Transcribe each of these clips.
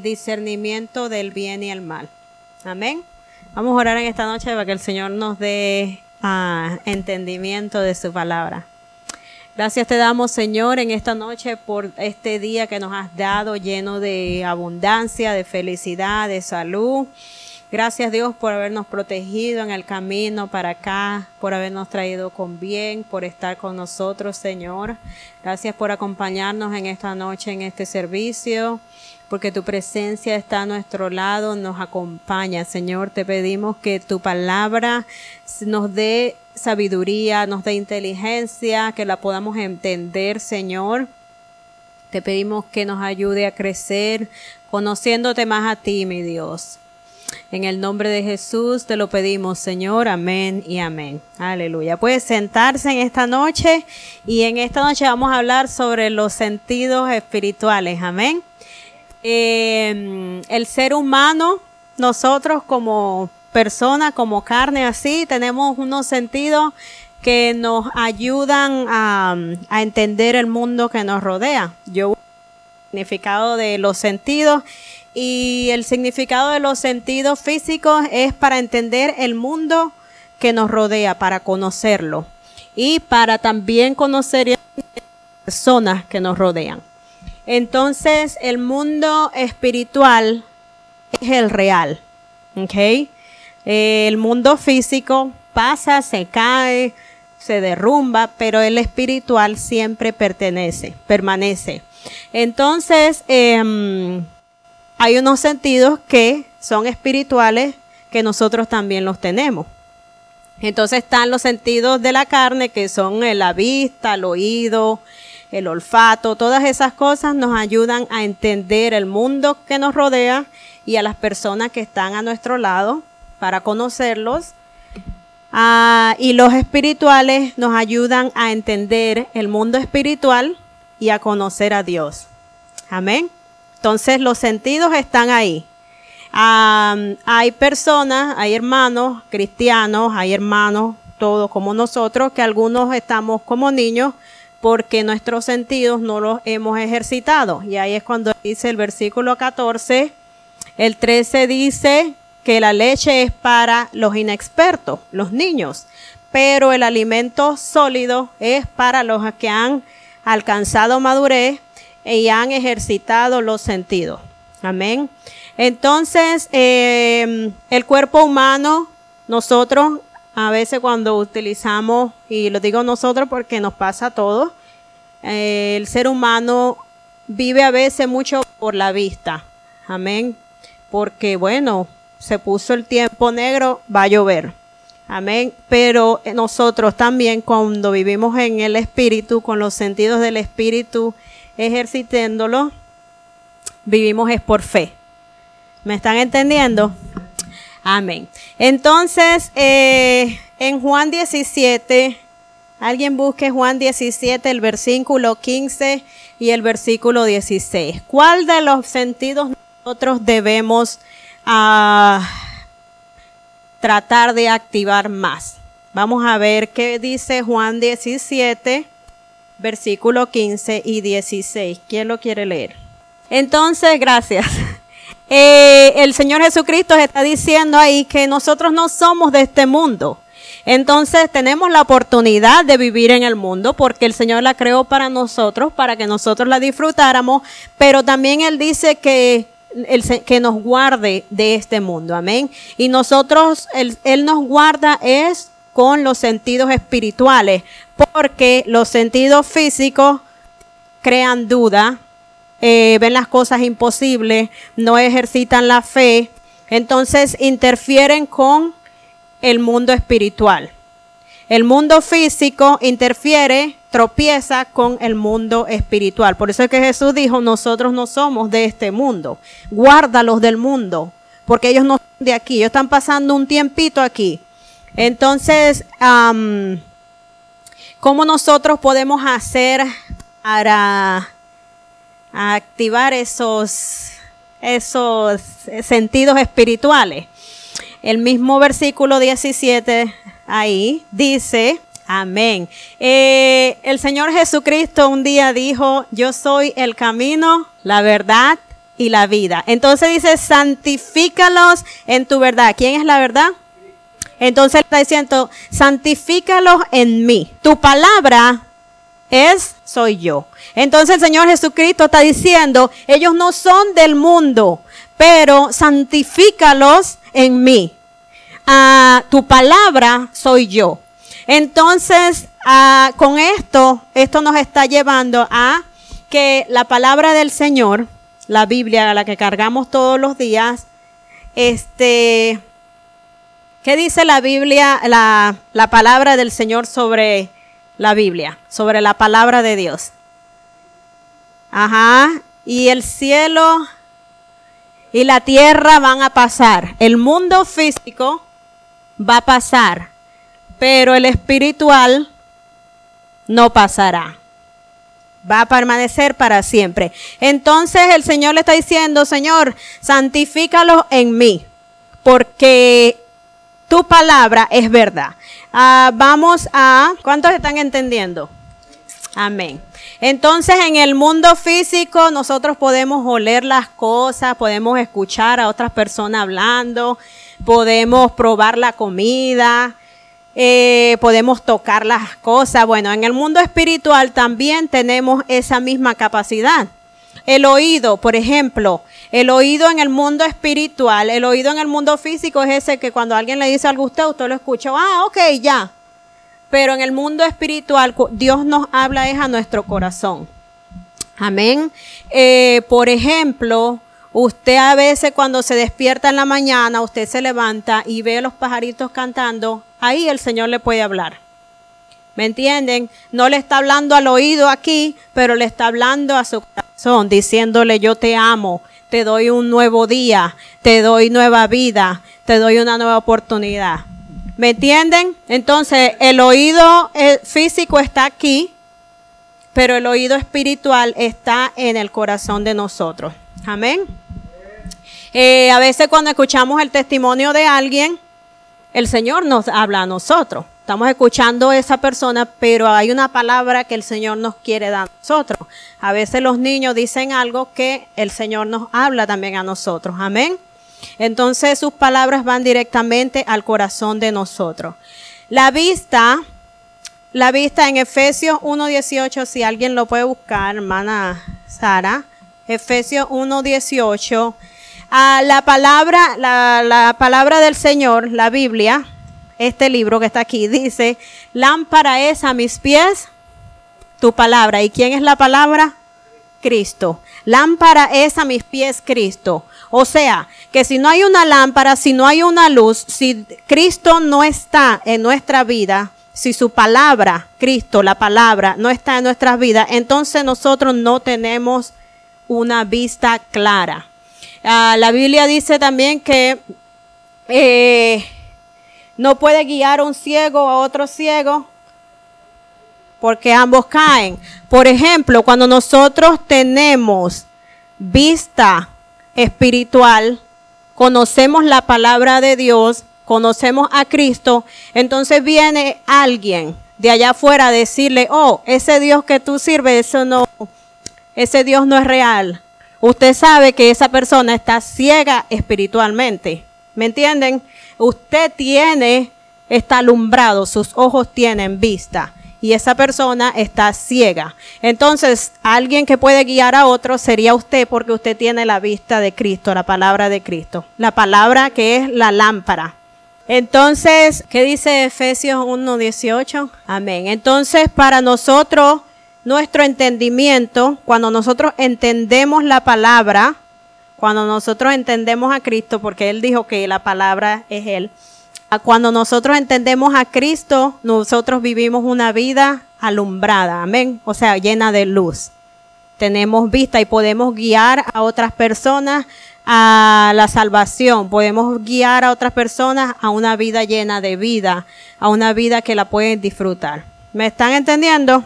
discernimiento del bien y el mal. Amén. Vamos a orar en esta noche para que el Señor nos dé ah, entendimiento de su palabra. Gracias te damos, Señor, en esta noche por este día que nos has dado lleno de abundancia, de felicidad, de salud. Gracias Dios por habernos protegido en el camino para acá, por habernos traído con bien, por estar con nosotros, Señor. Gracias por acompañarnos en esta noche en este servicio, porque tu presencia está a nuestro lado, nos acompaña, Señor. Te pedimos que tu palabra nos dé sabiduría, nos dé inteligencia, que la podamos entender, Señor. Te pedimos que nos ayude a crecer, conociéndote más a ti, mi Dios. En el nombre de Jesús te lo pedimos, Señor. Amén y amén. Aleluya. Puede sentarse en esta noche y en esta noche vamos a hablar sobre los sentidos espirituales. Amén. Eh, el ser humano, nosotros como personas, como carne así, tenemos unos sentidos que nos ayudan a, a entender el mundo que nos rodea. Yo significado de los sentidos y el significado de los sentidos físicos es para entender el mundo que nos rodea, para conocerlo y para también conocer las personas que nos rodean. Entonces, el mundo espiritual es el real, ¿ok? El mundo físico pasa, se cae, se derrumba, pero el espiritual siempre pertenece, permanece. Entonces, eh, hay unos sentidos que son espirituales que nosotros también los tenemos. Entonces están los sentidos de la carne que son la vista, el oído, el olfato, todas esas cosas nos ayudan a entender el mundo que nos rodea y a las personas que están a nuestro lado para conocerlos. Ah, y los espirituales nos ayudan a entender el mundo espiritual y a conocer a Dios. Amén. Entonces los sentidos están ahí. hay personas, hay hermanos cristianos, hay hermanos, todos como nosotros, que algunos estamos como niños porque nuestros sentidos no los hemos ejercitado. Y ahí es cuando dice el versículo 14, el 13 dice que la leche es para los inexpertos, los niños, pero el alimento sólido es para los que han alcanzado madurez y han ejercitado los sentidos. Amén. Entonces, em, el cuerpo humano, nosotros a veces cuando utilizamos, y lo digo nosotros porque nos pasa a todos, eh, el ser humano vive a veces mucho por la vista. Amén. Porque bueno, se puso el tiempo negro, va a llover. Amén. Pero nosotros también cuando vivimos en el espíritu, con los sentidos del espíritu, ejercitándolo, vivimos es por fe. ¿Me están entendiendo? Amén. Entonces, eh, en Juan 17, alguien busque Juan 17, el versículo 15 y el versículo 16. ¿Cuál de los sentidos nosotros debemos ah, tratar de activar más? Vamos a ver qué dice Juan 17 versículo 15 y 16. ¿Quién lo quiere leer? Entonces, gracias. Eh, el Señor Jesucristo está diciendo ahí que nosotros no somos de este mundo. Entonces tenemos la oportunidad de vivir en el mundo porque el Señor la creó para nosotros, para que nosotros la disfrutáramos, pero también Él dice que, que nos guarde de este mundo, amén. Y nosotros, él, él nos guarda es con los sentidos espirituales, porque los sentidos físicos crean duda, eh, ven las cosas imposibles, no ejercitan la fe, entonces interfieren con el mundo espiritual. El mundo físico interfiere, tropieza con el mundo espiritual. Por eso es que Jesús dijo, nosotros no somos de este mundo, guárdalos del mundo, porque ellos no son de aquí, ellos están pasando un tiempito aquí. Entonces, ¿Cómo nosotros podemos hacer para activar esos, esos sentidos espirituales? El mismo versículo 17 ahí dice, amén. Eh, el Señor Jesucristo un día dijo, yo soy el camino, la verdad y la vida. Entonces dice, santifícalos en tu verdad. ¿Quién es la verdad? Entonces está diciendo, santifícalos en mí. Tu palabra es, soy yo. Entonces el Señor Jesucristo está diciendo, ellos no son del mundo, pero santifícalos en mí. Ah, tu palabra soy yo. Entonces, ah, con esto, esto nos está llevando a que la palabra del Señor, la Biblia, a la que cargamos todos los días, este, ¿qué dice la Biblia, la, la palabra del Señor sobre la Biblia, sobre la palabra de Dios? Ajá, y el cielo y la tierra van a pasar. El mundo físico va a pasar, pero el espiritual no pasará. Va a permanecer para siempre. Entonces el Señor le está diciendo, Señor, santifícalo en mí, porque tu palabra es verdad. Ah, vamos a, ¿cuántos están entendiendo? Amén. Entonces en el mundo físico nosotros podemos oler las cosas, podemos escuchar a otras personas hablando, podemos probar la comida, eh, podemos tocar las cosas. Bueno, en el mundo espiritual también tenemos esa misma capacidad. El oído, por ejemplo, el oído en el mundo espiritual, el oído en el mundo físico es ese que cuando alguien le dice algo a usted, usted lo escucha, ah, ok, ya. Pero en el mundo espiritual, Dios nos habla es a nuestro corazón. Amén. Eh, por ejemplo, usted a veces cuando se despierta en la mañana, usted se levanta y ve a los pajaritos cantando, ahí el Señor le puede hablar. ¿Me entienden? No le está hablando al oído aquí, pero le está hablando a su corazón, diciéndole yo te amo, te doy un nuevo día, te doy nueva vida, te doy una nueva oportunidad. ¿Me entienden? Entonces, el oído eh, físico está aquí, pero el oído espiritual está en el corazón de nosotros. Amén. Eh, a veces cuando escuchamos el testimonio de alguien, el Señor nos habla a nosotros. Estamos escuchando a esa persona, pero hay una palabra que el Señor nos quiere dar a nosotros. A veces los niños dicen algo que el Señor nos habla también a nosotros. Amén. Entonces sus palabras van directamente al corazón de nosotros. La vista, la vista en Efesios 1.18, si alguien lo puede buscar, hermana Sara, Efesios 1.18 la palabra, la, la palabra del Señor, la Biblia, este libro que está aquí, dice, lámpara es a mis pies tu palabra. ¿Y quién es la palabra? Cristo. Lámpara es a mis pies Cristo. O sea, que si no hay una lámpara, si no hay una luz, si Cristo no está en nuestra vida, si su palabra, Cristo, la palabra, no está en nuestras vidas, entonces nosotros no tenemos una vista clara. Ah, la Biblia dice también que eh, no puede guiar un ciego a otro ciego porque ambos caen. Por ejemplo, cuando nosotros tenemos vista espiritual, conocemos la palabra de Dios, conocemos a Cristo, entonces viene alguien de allá afuera a decirle, oh, ese Dios que tú sirves, eso no, ese Dios no es real usted sabe que esa persona está ciega espiritualmente. ¿Me entienden? Usted tiene, está alumbrado, sus ojos tienen vista y esa persona está ciega. Entonces, alguien que puede guiar a otro sería usted porque usted tiene la vista de Cristo, la palabra de Cristo, la palabra que es la lámpara. Entonces, ¿qué dice Efesios 1.18? Amén. Entonces, para nosotros nuestro entendimiento, cuando nosotros entendemos la palabra, cuando nosotros entendemos a Cristo, porque Él dijo que la palabra es Él, cuando nosotros entendemos a Cristo, nosotros vivimos una vida alumbrada, amén, o sea, llena de luz. Tenemos vista y podemos guiar a otras personas a la salvación, podemos guiar a otras personas a una vida llena de vida, a una vida que la pueden disfrutar. ¿Me están entendiendo?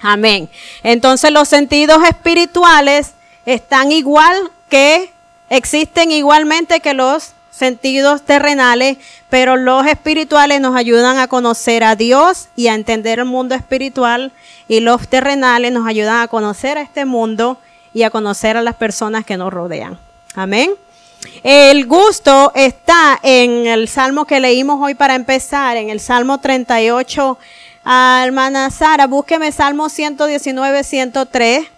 Amén. Entonces los sentidos espirituales están igual que, existen igualmente que los sentidos terrenales, pero los espirituales nos ayudan a conocer a Dios y a entender el mundo espiritual y los terrenales nos ayudan a conocer a este mundo y a conocer a las personas que nos rodean. Amén. El gusto está en el salmo que leímos hoy para empezar, en el salmo 38. hermana Sara, búsqueme salmo 119, 103.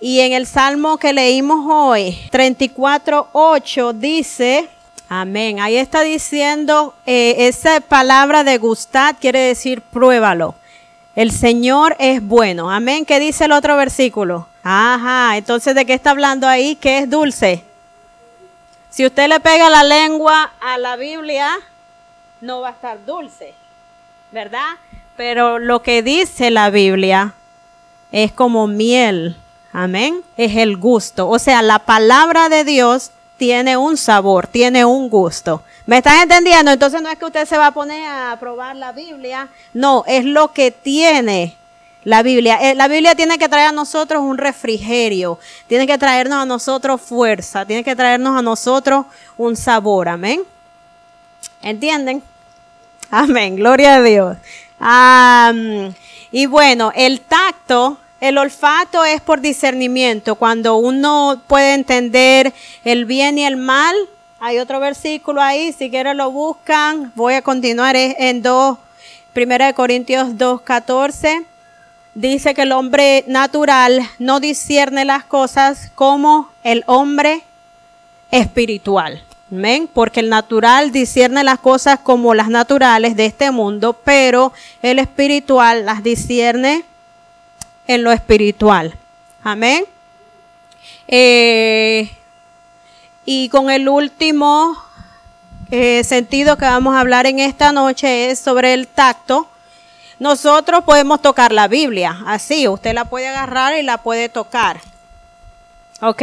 Y en el salmo que leímos hoy, 34, 8, dice, amén. Ahí está diciendo, eh, esa palabra de gustar quiere decir pruébalo. El Señor es bueno. Amén. ¿Qué dice el otro versículo? Ajá. Entonces, ¿de qué está hablando ahí? ¿Qué es dulce? Si usted le pega la lengua a la Biblia, no va a estar dulce. ¿Verdad? Pero lo que dice la Biblia es como miel. Amén. Es el gusto. O sea, la palabra de Dios tiene un sabor, tiene un gusto. ¿Me están entendiendo? Entonces no es que usted se va a poner a probar la Biblia, no, es lo que tiene la Biblia. Eh, la Biblia tiene que traer a nosotros un refrigerio, tiene que traernos a nosotros fuerza, tiene que traernos a nosotros un sabor, amén. ¿Entienden? Amén, gloria a Dios. y bueno, el tacto el olfato es por discernimiento, cuando uno puede entender el bien y el mal. Hay otro versículo ahí, si quieren lo buscan. Voy a continuar en 2, 1 Corintios 2, 14. Dice que el hombre natural no discierne las cosas como el hombre espiritual. Porque el natural discierne las cosas como las naturales de este mundo, pero el espiritual las discierne en lo espiritual. Amén. Eh, y con el último eh, sentido que vamos a hablar en esta noche es sobre el tacto. Nosotros podemos tocar la Biblia, así, usted la puede agarrar y la puede tocar. ¿Ok?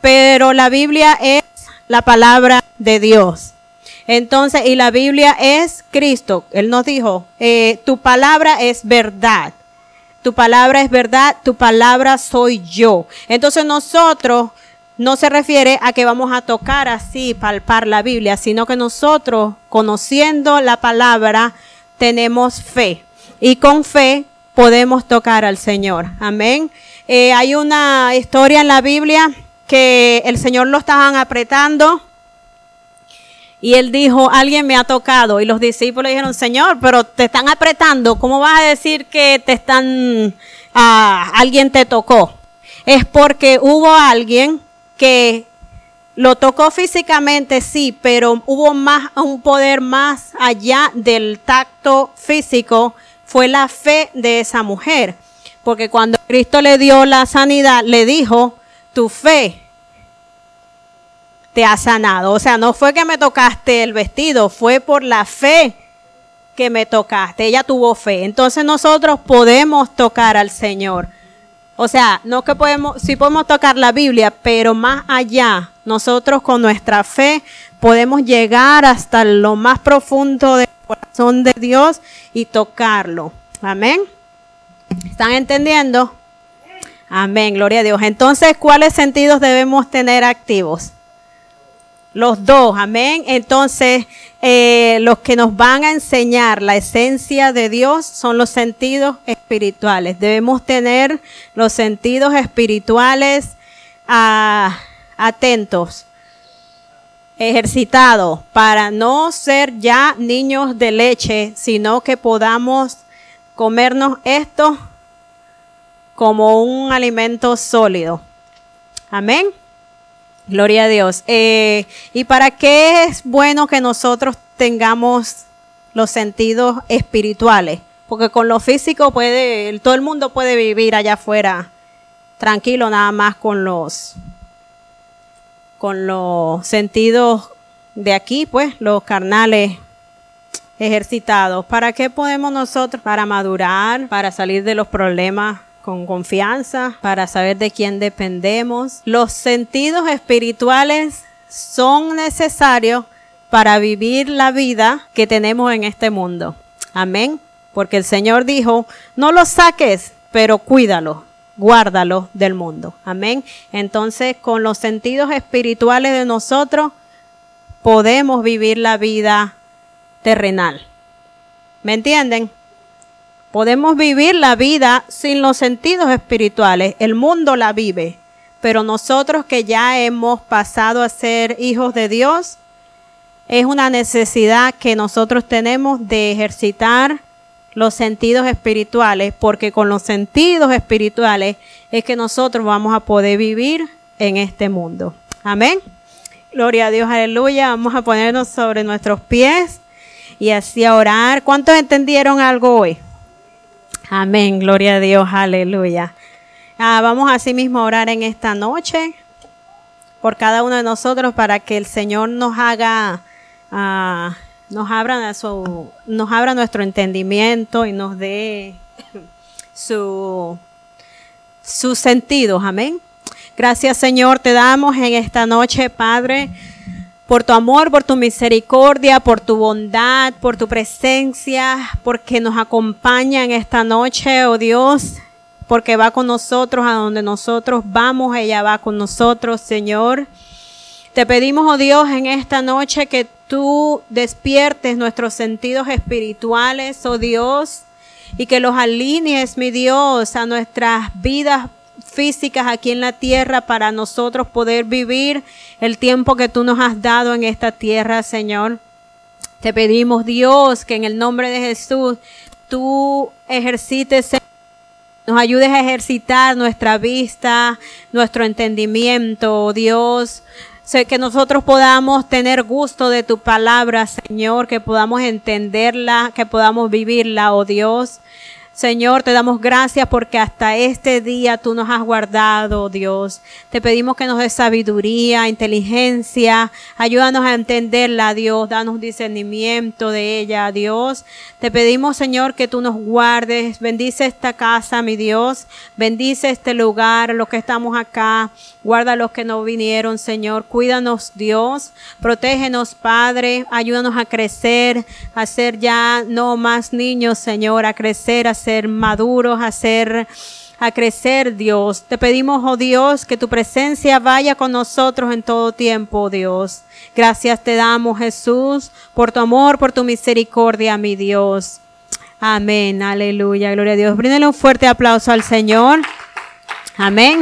Pero la Biblia es la palabra de Dios. Entonces, y la Biblia es Cristo. Él nos dijo, eh, tu palabra es verdad tu palabra es verdad, tu palabra soy yo. Entonces nosotros no se refiere a que vamos a tocar así, palpar la Biblia, sino que nosotros, conociendo la palabra, tenemos fe. Y con fe podemos tocar al Señor. Amén. Eh, hay una historia en la Biblia que el Señor lo estaban apretando y él dijo, alguien me ha tocado. Y los discípulos dijeron, Señor, pero te están apretando. ¿Cómo vas a decir que te están, ah, alguien te tocó? Es porque hubo alguien que lo tocó físicamente, sí, pero hubo más, un poder más allá del tacto físico. Fue la fe de esa mujer. Porque cuando Cristo le dio la sanidad, le dijo, tu fe te ha sanado. O sea, no fue que me tocaste el vestido, fue por la fe que me tocaste. Ella tuvo fe. Entonces nosotros podemos tocar al Señor. O sea, no que podemos, sí podemos tocar la Biblia, pero más allá, nosotros con nuestra fe podemos llegar hasta lo más profundo del corazón de Dios y tocarlo. Amén. ¿Están entendiendo? Amén, gloria a Dios. Entonces, ¿cuáles sentidos debemos tener activos? Los dos, amén. Entonces, eh, los que nos van a enseñar la esencia de Dios son los sentidos espirituales. Debemos tener los sentidos espirituales ah, atentos, ejercitados, para no ser ya niños de leche, sino que podamos comernos esto como un alimento sólido. Amén. Gloria a Dios. Eh, ¿Y para qué es bueno que nosotros tengamos los sentidos espirituales? Porque con lo físico puede, todo el mundo puede vivir allá afuera tranquilo, nada más con los, con los sentidos de aquí, pues, los carnales ejercitados. ¿Para qué podemos nosotros? Para madurar, para salir de los problemas con confianza, para saber de quién dependemos. Los sentidos espirituales son necesarios para vivir la vida que tenemos en este mundo. Amén. Porque el Señor dijo, no los saques, pero cuídalo, guárdalo del mundo. Amén. Entonces, con los sentidos espirituales de nosotros, podemos vivir la vida terrenal. ¿Me entienden? Podemos vivir la vida sin los sentidos espirituales. El mundo la vive. Pero nosotros que ya hemos pasado a ser hijos de Dios, es una necesidad que nosotros tenemos de ejercitar los sentidos espirituales, porque con los sentidos espirituales es que nosotros vamos a poder vivir en este mundo. Amén. Gloria a Dios, aleluya. Vamos a ponernos sobre nuestros pies y así a orar. ¿Cuántos entendieron algo hoy? Amén, gloria a Dios, aleluya. Ah, vamos así mismo a orar en esta noche por cada uno de nosotros para que el Señor nos haga, ah, nos, abra su, nos abra nuestro entendimiento y nos dé su, sus sentidos. Amén. Gracias Señor, te damos en esta noche, Padre por tu amor, por tu misericordia, por tu bondad, por tu presencia, porque nos acompaña en esta noche, oh Dios, porque va con nosotros a donde nosotros vamos, ella va con nosotros, Señor. Te pedimos, oh Dios, en esta noche que tú despiertes nuestros sentidos espirituales, oh Dios, y que los alinees, mi Dios, a nuestras vidas físicas aquí en la tierra para nosotros poder vivir el tiempo que tú nos has dado en esta tierra, Señor. Te pedimos, Dios, que en el nombre de Jesús tú ejercites, nos ayudes a ejercitar nuestra vista, nuestro entendimiento, Dios. Sé que nosotros podamos tener gusto de tu palabra, Señor, que podamos entenderla, que podamos vivirla, oh Dios. Señor, te damos gracias porque hasta este día tú nos has guardado, Dios. Te pedimos que nos des sabiduría, inteligencia. Ayúdanos a entenderla, Dios. Danos discernimiento de ella, Dios. Te pedimos, Señor, que tú nos guardes. Bendice esta casa, mi Dios. Bendice este lugar, los que estamos acá. Guarda a los que no vinieron, Señor. Cuídanos, Dios. Protégenos, Padre. Ayúdanos a crecer, a ser ya no más niños, Señor, a crecer, a ser maduros, a a crecer, Dios. Te pedimos, oh Dios, que tu presencia vaya con nosotros en todo tiempo, Dios. Gracias te damos, Jesús, por tu amor, por tu misericordia, mi Dios. Amén, aleluya, gloria a Dios. Bríndale un fuerte aplauso al Señor. Amén.